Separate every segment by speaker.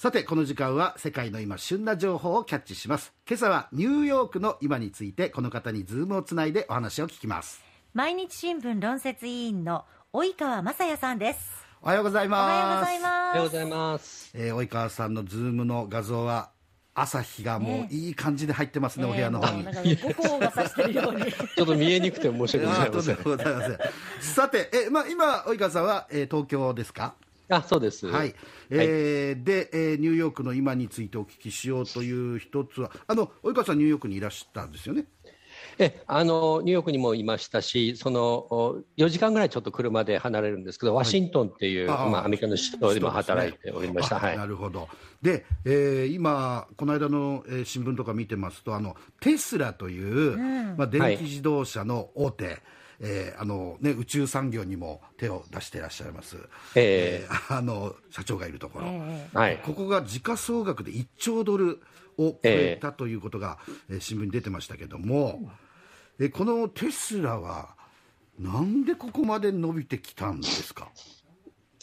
Speaker 1: さてこの時間は世界の今旬な情報をキャッチします。今朝はニューヨークの今についてこの方に Zoomをつないでお話を聞きます。
Speaker 2: 毎日新聞論説委員の及川正也さんです。
Speaker 1: おはようございます。
Speaker 2: おはようござい
Speaker 3: おはようご
Speaker 2: ます
Speaker 3: ざいます。
Speaker 1: えー及川さんの Zoomの画像は朝日がもういい感じで入ってますね、お部屋の方に、
Speaker 3: ちょっと見えにくくて申し訳ございません。
Speaker 1: あとんで。もございません。さて、えまあ、今及川さんは、えー東京ですか？
Speaker 3: あ、そうです。
Speaker 1: はい、えーで、えーニューヨークの今についてお聞きしようという一つは、あの及川さん、ニューヨークにいらしたんですよね？
Speaker 3: え、あの、ニューヨークにもいましたし、その、お4時間ぐらいちょっと車で離れるんですけど、ワシントンっていう、
Speaker 1: ああ。
Speaker 3: まあ、アメリカの首都でも働いておりました。
Speaker 1: あ
Speaker 3: はい。
Speaker 1: なるほど、で、えー今、この間の、えー新聞とか見てますと、あのテスラという、まあ、電気自動車の大手、えーあのね、宇宙産業にも手を出していらっしゃいます、
Speaker 3: ええ
Speaker 1: ーあの社長がいるところ、
Speaker 2: え
Speaker 3: はい。
Speaker 1: ここが時価総額で1兆ドルを超えたということが、えー新聞に出てましたけども、えーこのテスラは、なんでここまで伸びてきたんですか？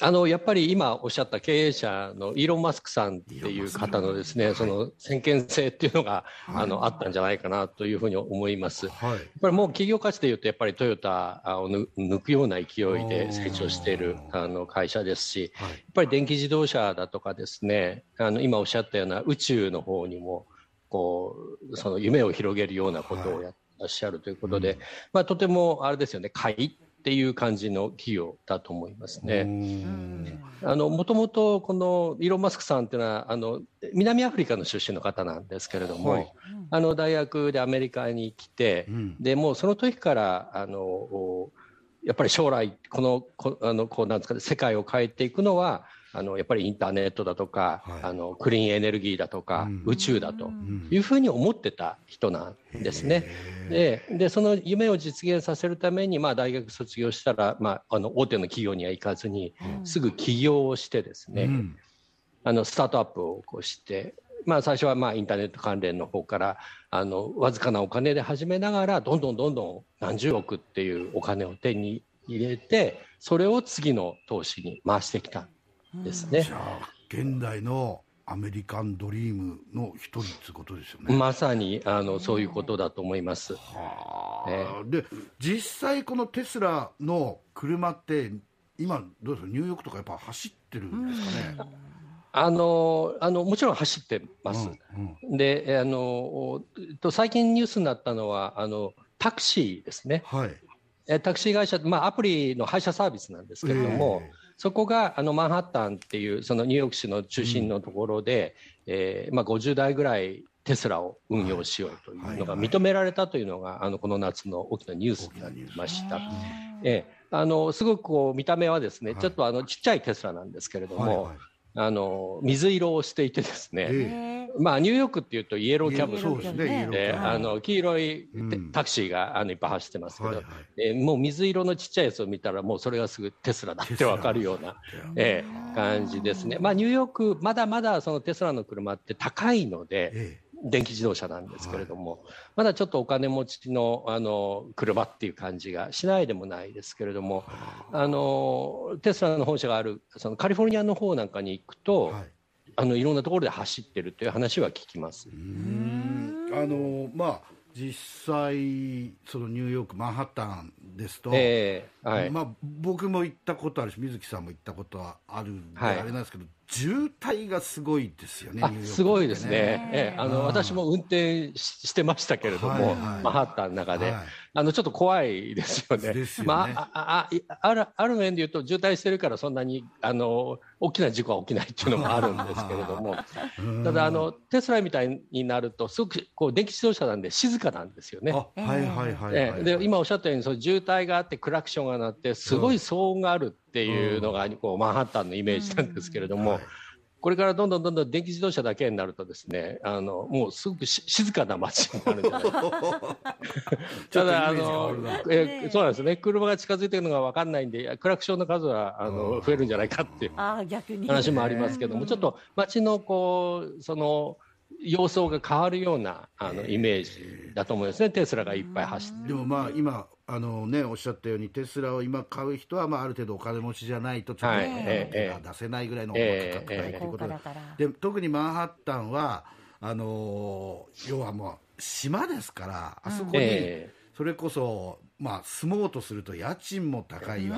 Speaker 3: あの、やっぱり今おっしゃった経営者のイーロン・マスクさんっていう方のですね、その先見性っていうのが、あの、あったんじゃないかなというふうに思います。
Speaker 1: はい。
Speaker 3: やっぱりもう企業価値でいうと、やっぱりトヨタを抜抜くような勢いで成長しているあの会社ですし、
Speaker 1: はい。
Speaker 3: やっぱり電気自動車だとかですね、あの今おっしゃったような宇宙の方にも、こう、その夢を広げるようなことをやってらっしゃるということで、まあとてもあれですよね、買いっていう感じの企業だと思います
Speaker 1: う
Speaker 3: ね。
Speaker 1: ん。
Speaker 3: あの、もともとこのイーロン・マスクさんっていうのは、あの、南アフリカの出身の方なんですけれども、
Speaker 1: はい。
Speaker 3: あの、大学でアメリカに来て、
Speaker 1: うん。
Speaker 3: で、もうその時から、あの、おやっぱり将来、この、こあの、こうなんですかね、世界を変えていくのは、あの、やっぱりインターネットだとか、
Speaker 1: はい。
Speaker 3: あの、クリーンエネルギーだとか、
Speaker 1: うん。
Speaker 3: 宇宙だと
Speaker 1: ん。
Speaker 3: いうふうに思ってた人なんですね。で、で、その夢を実現させるために、まあ、大学卒業したら、まあ、あの、大手の企業には行かずに、すぐ起業をしてですね、
Speaker 1: うん。
Speaker 3: あの、スタートアップを起こして、まあ、最初はまあ、インターネット関連の方から、あの、わずかなお金で始めながら、どんどんどんどん何十億っていうお金を手に入れて、それを次の投資に回してきた。んですね
Speaker 1: じ。ゃあ現代のアメリカンドリームの一人ってことですよね。
Speaker 3: まさに、あの、そういうことだと思います。
Speaker 1: はあで実際このテスラの車って今どうですか？ニューヨークとかやっぱ走ってるんですかね？
Speaker 3: あの、あの、もちろん走ってます。
Speaker 1: うんうん
Speaker 3: で、えあの、おえっと最近ニュースになったのは、あの、タクシーですね。
Speaker 1: はい。
Speaker 3: えタクシー会社、まあ、アプリの配車サービスなんですけれども、
Speaker 1: ええ
Speaker 3: そこがあのマンハッタンっていう、そのニューヨーク市の中心のところで、えーまあ、50台ぐらいテスラを運用しようというのが
Speaker 1: はいはい。
Speaker 3: 認められたというのが、あのこの夏の大きなニュースになりました。ええあのすごくこう見た目はですね、
Speaker 1: はい。
Speaker 3: ちょっとあのちっちゃいテスラなんですけれども、
Speaker 1: はいはい。
Speaker 3: あの水色をしていてですね、
Speaker 1: え
Speaker 3: まあ、ニューヨークっていうとイエローキャブ
Speaker 1: そうですね。
Speaker 3: あの黄色い
Speaker 1: うん。
Speaker 3: タクシーがあのいっぱい走ってますけど、
Speaker 1: はいはい。
Speaker 3: えーもう水色のちっちゃいやつを見たら、もうそれがすぐテスラだってわかるような、えー感じですね。まあ、ニューヨーク、まだまだそのテスラの車って高いので、
Speaker 1: え
Speaker 3: 電気自動車なんですけれども、まだちょっとお金持ちのあの車っていう感じがしないでもないですけれども、あのテスラの本社があるそのカリフォルニアの方なんかに行くと、
Speaker 1: はい
Speaker 3: あのいろんなところで走ってるという話は聞きます。
Speaker 1: あのまあ実際そのニューヨークマンハッタンですと、
Speaker 3: えーはい。
Speaker 1: まあ、僕も行ったことあるし水木さんも行ったことはあるんで、
Speaker 3: はい。
Speaker 1: あれなんですけど渋滞がすごいですよね
Speaker 3: あ
Speaker 1: ニューヨークって
Speaker 3: すごいですね、ええあの
Speaker 1: うん
Speaker 3: 私も運転ししてましたけれども、
Speaker 1: はいはい。
Speaker 3: マンハッタンの中で、
Speaker 1: はい
Speaker 3: あのちょっと怖いですよね。
Speaker 1: よね。
Speaker 3: まあ、ああるある面で言うと、渋滞してるから、そんなにあの大きな事故は起きないっていうのもあるんですけれども、
Speaker 1: うん。
Speaker 3: ただあの、テスラみたいになると、すごくこう電気自動車なんで静かなんですよね。
Speaker 1: あはいはいはいはい、
Speaker 3: ええ。で今おっしゃったようにその渋滞があってクラクションが鳴ってすごい騒音があるっていうのがこうマンハッタンのイメージなんですけれども、
Speaker 1: はい
Speaker 3: これからどんどんどんどん電気自動車だけになるとですねあのもうすごくし静かな街になるんじゃないか。
Speaker 1: ちょっとイメ
Speaker 3: ただあのえそうなんですね。車が近づいているのが分かんないんでクラクションの数はあ
Speaker 1: うん。
Speaker 3: の増えるんじゃないかっていう
Speaker 2: ああ逆に。
Speaker 3: 話もありますけども、ちょっと街のこうその様相が変わるようなあのイメージだと思いますね、テスラがいっぱい走って。
Speaker 1: でもまあ今あのね、おっしゃったように、テスラを今買う人は、まあ、ある程度お金持ちじゃないと、ちょっと、
Speaker 3: はい。
Speaker 1: 手
Speaker 3: え
Speaker 1: が出せないぐらいの価
Speaker 3: え
Speaker 1: 格帯ということで
Speaker 2: 高価だから。
Speaker 1: で、特にマンハッタンは、あのー要はもう、島ですから、あそこに、
Speaker 3: え
Speaker 1: それこそ、まあ、住もうとすると家賃も高いわ。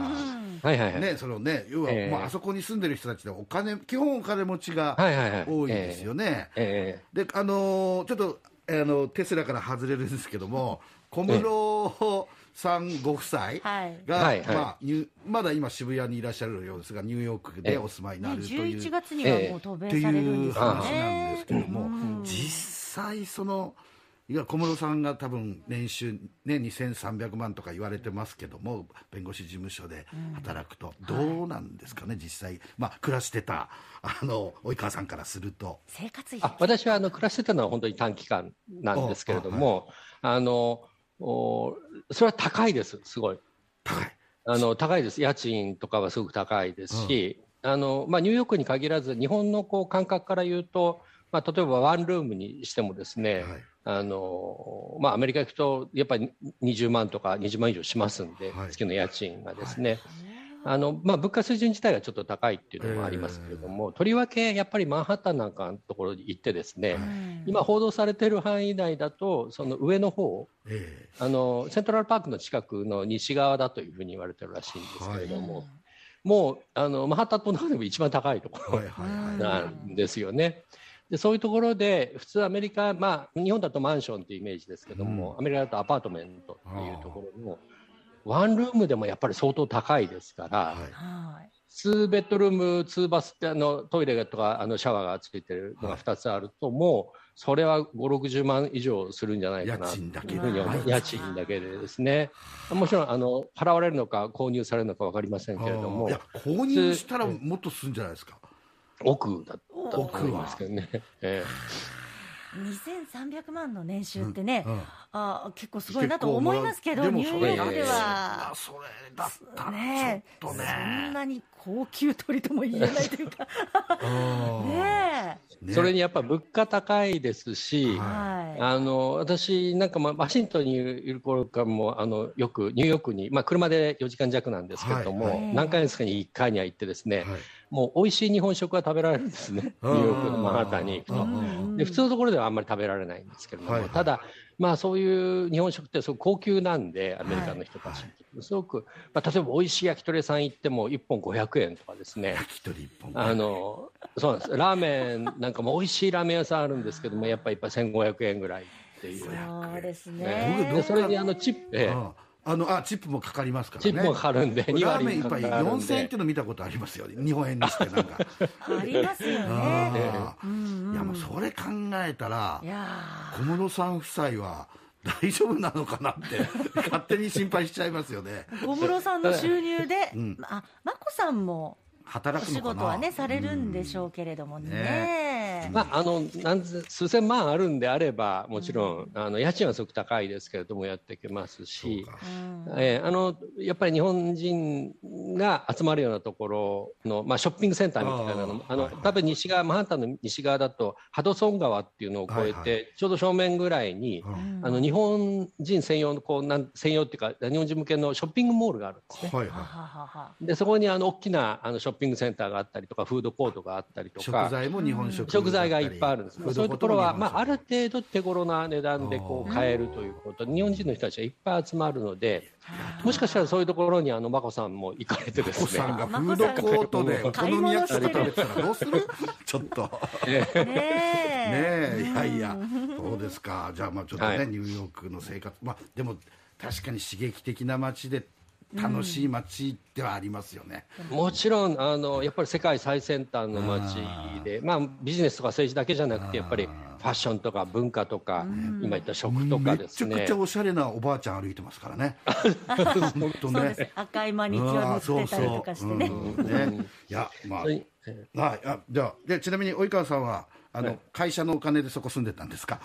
Speaker 3: えはいはいはい、
Speaker 1: ね、そのね、要は、
Speaker 3: ええ。
Speaker 1: まあ、あそこに住んでる人たちでお金、基本お金持ちが
Speaker 3: はいはいはい。
Speaker 1: 多いですよね。
Speaker 3: え
Speaker 1: で、あのーちょっと、あの、テスラから外れるんですけども、小室さんご夫妻
Speaker 2: はい。
Speaker 1: が、
Speaker 3: はいはい。
Speaker 1: まあ、ニューまだ今渋谷にいらっしゃるようですが、ニューヨークでお住まいにな
Speaker 2: ね、
Speaker 1: るという、
Speaker 2: 11月にはもう渡
Speaker 1: って
Speaker 2: 米されるん
Speaker 1: いう
Speaker 2: ですよ
Speaker 1: 話なん
Speaker 2: ね
Speaker 1: ですけども、
Speaker 2: うん。
Speaker 1: 実際その、いや小室さんが多分年収、ね、2300万とか言われてますけども、弁護士事務所で働くと、どうなんですかね、実際、まあ、暮らしてたあの及川さんからすると。
Speaker 2: 生活費。
Speaker 3: あ私はあの暮らしてたのは本当に短期間なんですけれども、あのおそれは高いです、すごい。
Speaker 1: 高い。
Speaker 3: あの高いです、家賃とかはすごく高いですし、あのまあ、ニューヨークに限らず、日本のこう感覚から言うと、まあ、例えばワンルームにしてもですね、
Speaker 1: はい。
Speaker 3: あのまあ、アメリカ行くとやっぱり20万とか20万以上しますんで、
Speaker 1: はい。
Speaker 3: 月の家賃がですね、あのまあ、物価水準自体がちょっと高いっていうのもありますけれども、とりわけやっぱりマンハッタンなんかのところに行ってですね、
Speaker 2: うん
Speaker 3: 今報道されている範囲内だと、その上の方
Speaker 1: え
Speaker 3: あのセントラルパークの近くの西側だというふうに言われてるらしいんですけれども、もうあのマンハッタン島の中でも一番高いところ
Speaker 1: えはいはいはい。
Speaker 3: でそういうところで普通アメリカ、まあ、日本だとマンションというイメージですけども、
Speaker 1: うん。
Speaker 3: アメリカだとアパートメントっていうところのワンルームでもやっぱり相当高いですから、
Speaker 1: はい。
Speaker 2: はい。
Speaker 3: 2ベッドルーム2バスってあのトイレとかあのシャワーがついてるのが2つあると、もうそれは5、60万以上するんじゃないかな。
Speaker 1: 家賃だけ
Speaker 2: で。
Speaker 3: 家賃だけでですね、もちろんあの払われるのか購入されるのか分かりませんけれども。
Speaker 1: いや、購入したらもっとするんじゃないですか。
Speaker 3: 奥だったと思いますけどね。え
Speaker 2: 2300万の年収ってね、
Speaker 1: うん
Speaker 2: あ結構すごいなと思いますけど、ニューヨークで
Speaker 1: それ
Speaker 2: は、
Speaker 1: それだったら
Speaker 2: ね
Speaker 1: ちょっとね。
Speaker 2: そんなに高級鳥とも言えないというか、
Speaker 1: うん。
Speaker 2: ね
Speaker 3: え。それにやっぱ物価高いですし、
Speaker 2: え、
Speaker 1: は
Speaker 2: はい、
Speaker 3: あの私なんかまあワシントンにいる頃からもあのよくニューヨークに、まあ、車で4時間弱なんですけれども、
Speaker 1: はい。
Speaker 2: はい。
Speaker 3: 何回ですかに1回には行ってですね、
Speaker 1: はい
Speaker 3: もう美味しい日本食が食べられるんですね、ニューヨークのマンハッタンに。行くと。
Speaker 2: うん。
Speaker 3: で普通のところではあんまり食べられないんですけれども、
Speaker 1: はいはい。
Speaker 3: ただ、まあ、そういう日本食ってすごく高級なんで、アメリカの人たち、すごく、まあ、例えば美味しい焼き鳥屋さん行っても1本500円とかですね。
Speaker 1: 焼き鳥一本。
Speaker 3: あのそうなんです。ラーメンなんかも美味しいラーメン屋さんあるんですけどもやっぱりやっぱ1500円ぐらいっていう、
Speaker 2: そうです
Speaker 3: ね。
Speaker 2: ね。
Speaker 3: でそれにあのチップ、
Speaker 1: あのあチップもかかりますからね。
Speaker 3: チップもかかるんで2
Speaker 1: ラー
Speaker 3: 割
Speaker 1: メン一杯
Speaker 3: かかるん
Speaker 1: 4000円って
Speaker 3: で
Speaker 1: いうの見たことありますよ。日本円にしてなんか。
Speaker 2: ありますよ
Speaker 1: あ
Speaker 2: ね。
Speaker 1: いやもうそれ考えたら小室さん夫妻は大丈夫なのかなって勝手に心配しちゃいますよね。
Speaker 2: ー小室さんの収入で、
Speaker 1: うん
Speaker 2: あ眞子さんもお仕
Speaker 1: 働くのかな。
Speaker 2: 事はね、されるんでしょうけれどもね。
Speaker 1: ね
Speaker 3: まあ、あのなんぜ数千万あるんであればもちろん、あの家賃はすごく高いですけれどもやっていけますしえーあのやっぱり日本人が集まるようなところの、まあ、ショッピングセンターみたいなのあの、
Speaker 1: あーはいはい。
Speaker 3: 多分西側マンハッタンの西側だとハドソン川っていうのを越えて、
Speaker 1: はいはい。
Speaker 3: ちょうど正面ぐらいに、
Speaker 1: うん。
Speaker 3: あの日本人専用のこうなん専用っていうか日本人向けのショッピングモールがあるんですね。
Speaker 1: はいは
Speaker 2: はははは。
Speaker 3: でそこにあの大きなあのショッピングセンターがあったりとかフードコートがあったりと
Speaker 1: い。
Speaker 3: か。
Speaker 1: 食材も日本食。
Speaker 3: 食材がいっぱいあるんです、そういうところは、まあ、ある程度手頃な値段でこう買えるということで日本人の人たちがいっぱい集まるのでもしかしたらそういうところにあの眞子さんも行かれてで
Speaker 1: トお子
Speaker 3: すね
Speaker 1: さんがフードコートでお好み焼き食べてたらどうする？ちょっと。
Speaker 2: ねえ。
Speaker 1: ねえ、いやいや、そうですか、じゃあ、まあちょっとね、
Speaker 3: はい。
Speaker 1: ニューヨークの生活、まあでも確かに刺激的な街で、楽しい街ではありますよね。
Speaker 3: もちろんあのやっぱり世界最先端の街で、まあ、ビジネスとか政治だけじゃなくてやっぱりファッションとか文化とか今言った食とか
Speaker 1: め
Speaker 3: ですね
Speaker 1: ちゃくちゃおしゃれなおばあちゃん歩いてますからね。本当ね。。
Speaker 2: 赤いマニキュア塗ってたりとかしてね。
Speaker 1: うんね、いや、まあはい、あ、じゃあ、で、ちなみに及川さんは、あの、
Speaker 3: はい
Speaker 1: 会社のお金でそこ住んでたんですか？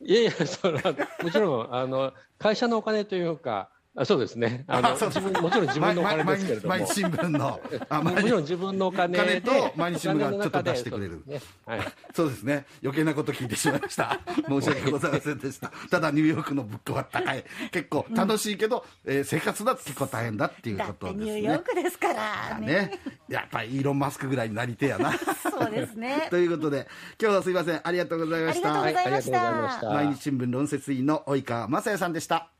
Speaker 3: いやいやそれはもちろんあの会社のお金というかあそうですね。あの
Speaker 1: あそう
Speaker 3: 自分もちろん自分のお金ですけれども。
Speaker 1: 毎日 新聞の。あ
Speaker 3: もちろん自分のお金で。
Speaker 1: 金と毎日新聞がちょっと出してくれる。
Speaker 3: そうですね。はい。
Speaker 1: そうですね。余計なこと聞いてしまいました。申し訳ございませんでした。ただニューヨークの物価は高い。結構楽しいけど、えー生活だと結構大変だっていうことですね。
Speaker 2: ニューヨークですからね。
Speaker 1: ね、やっぱりイーロン・マスクぐらいになりてえやな。
Speaker 2: そうですね。
Speaker 1: ということで、今日はすいません、ありがとうございました。
Speaker 2: ありがとうございました。
Speaker 3: はいありがとうございました。
Speaker 1: 毎日新聞論説委員の及川雅也さんでした。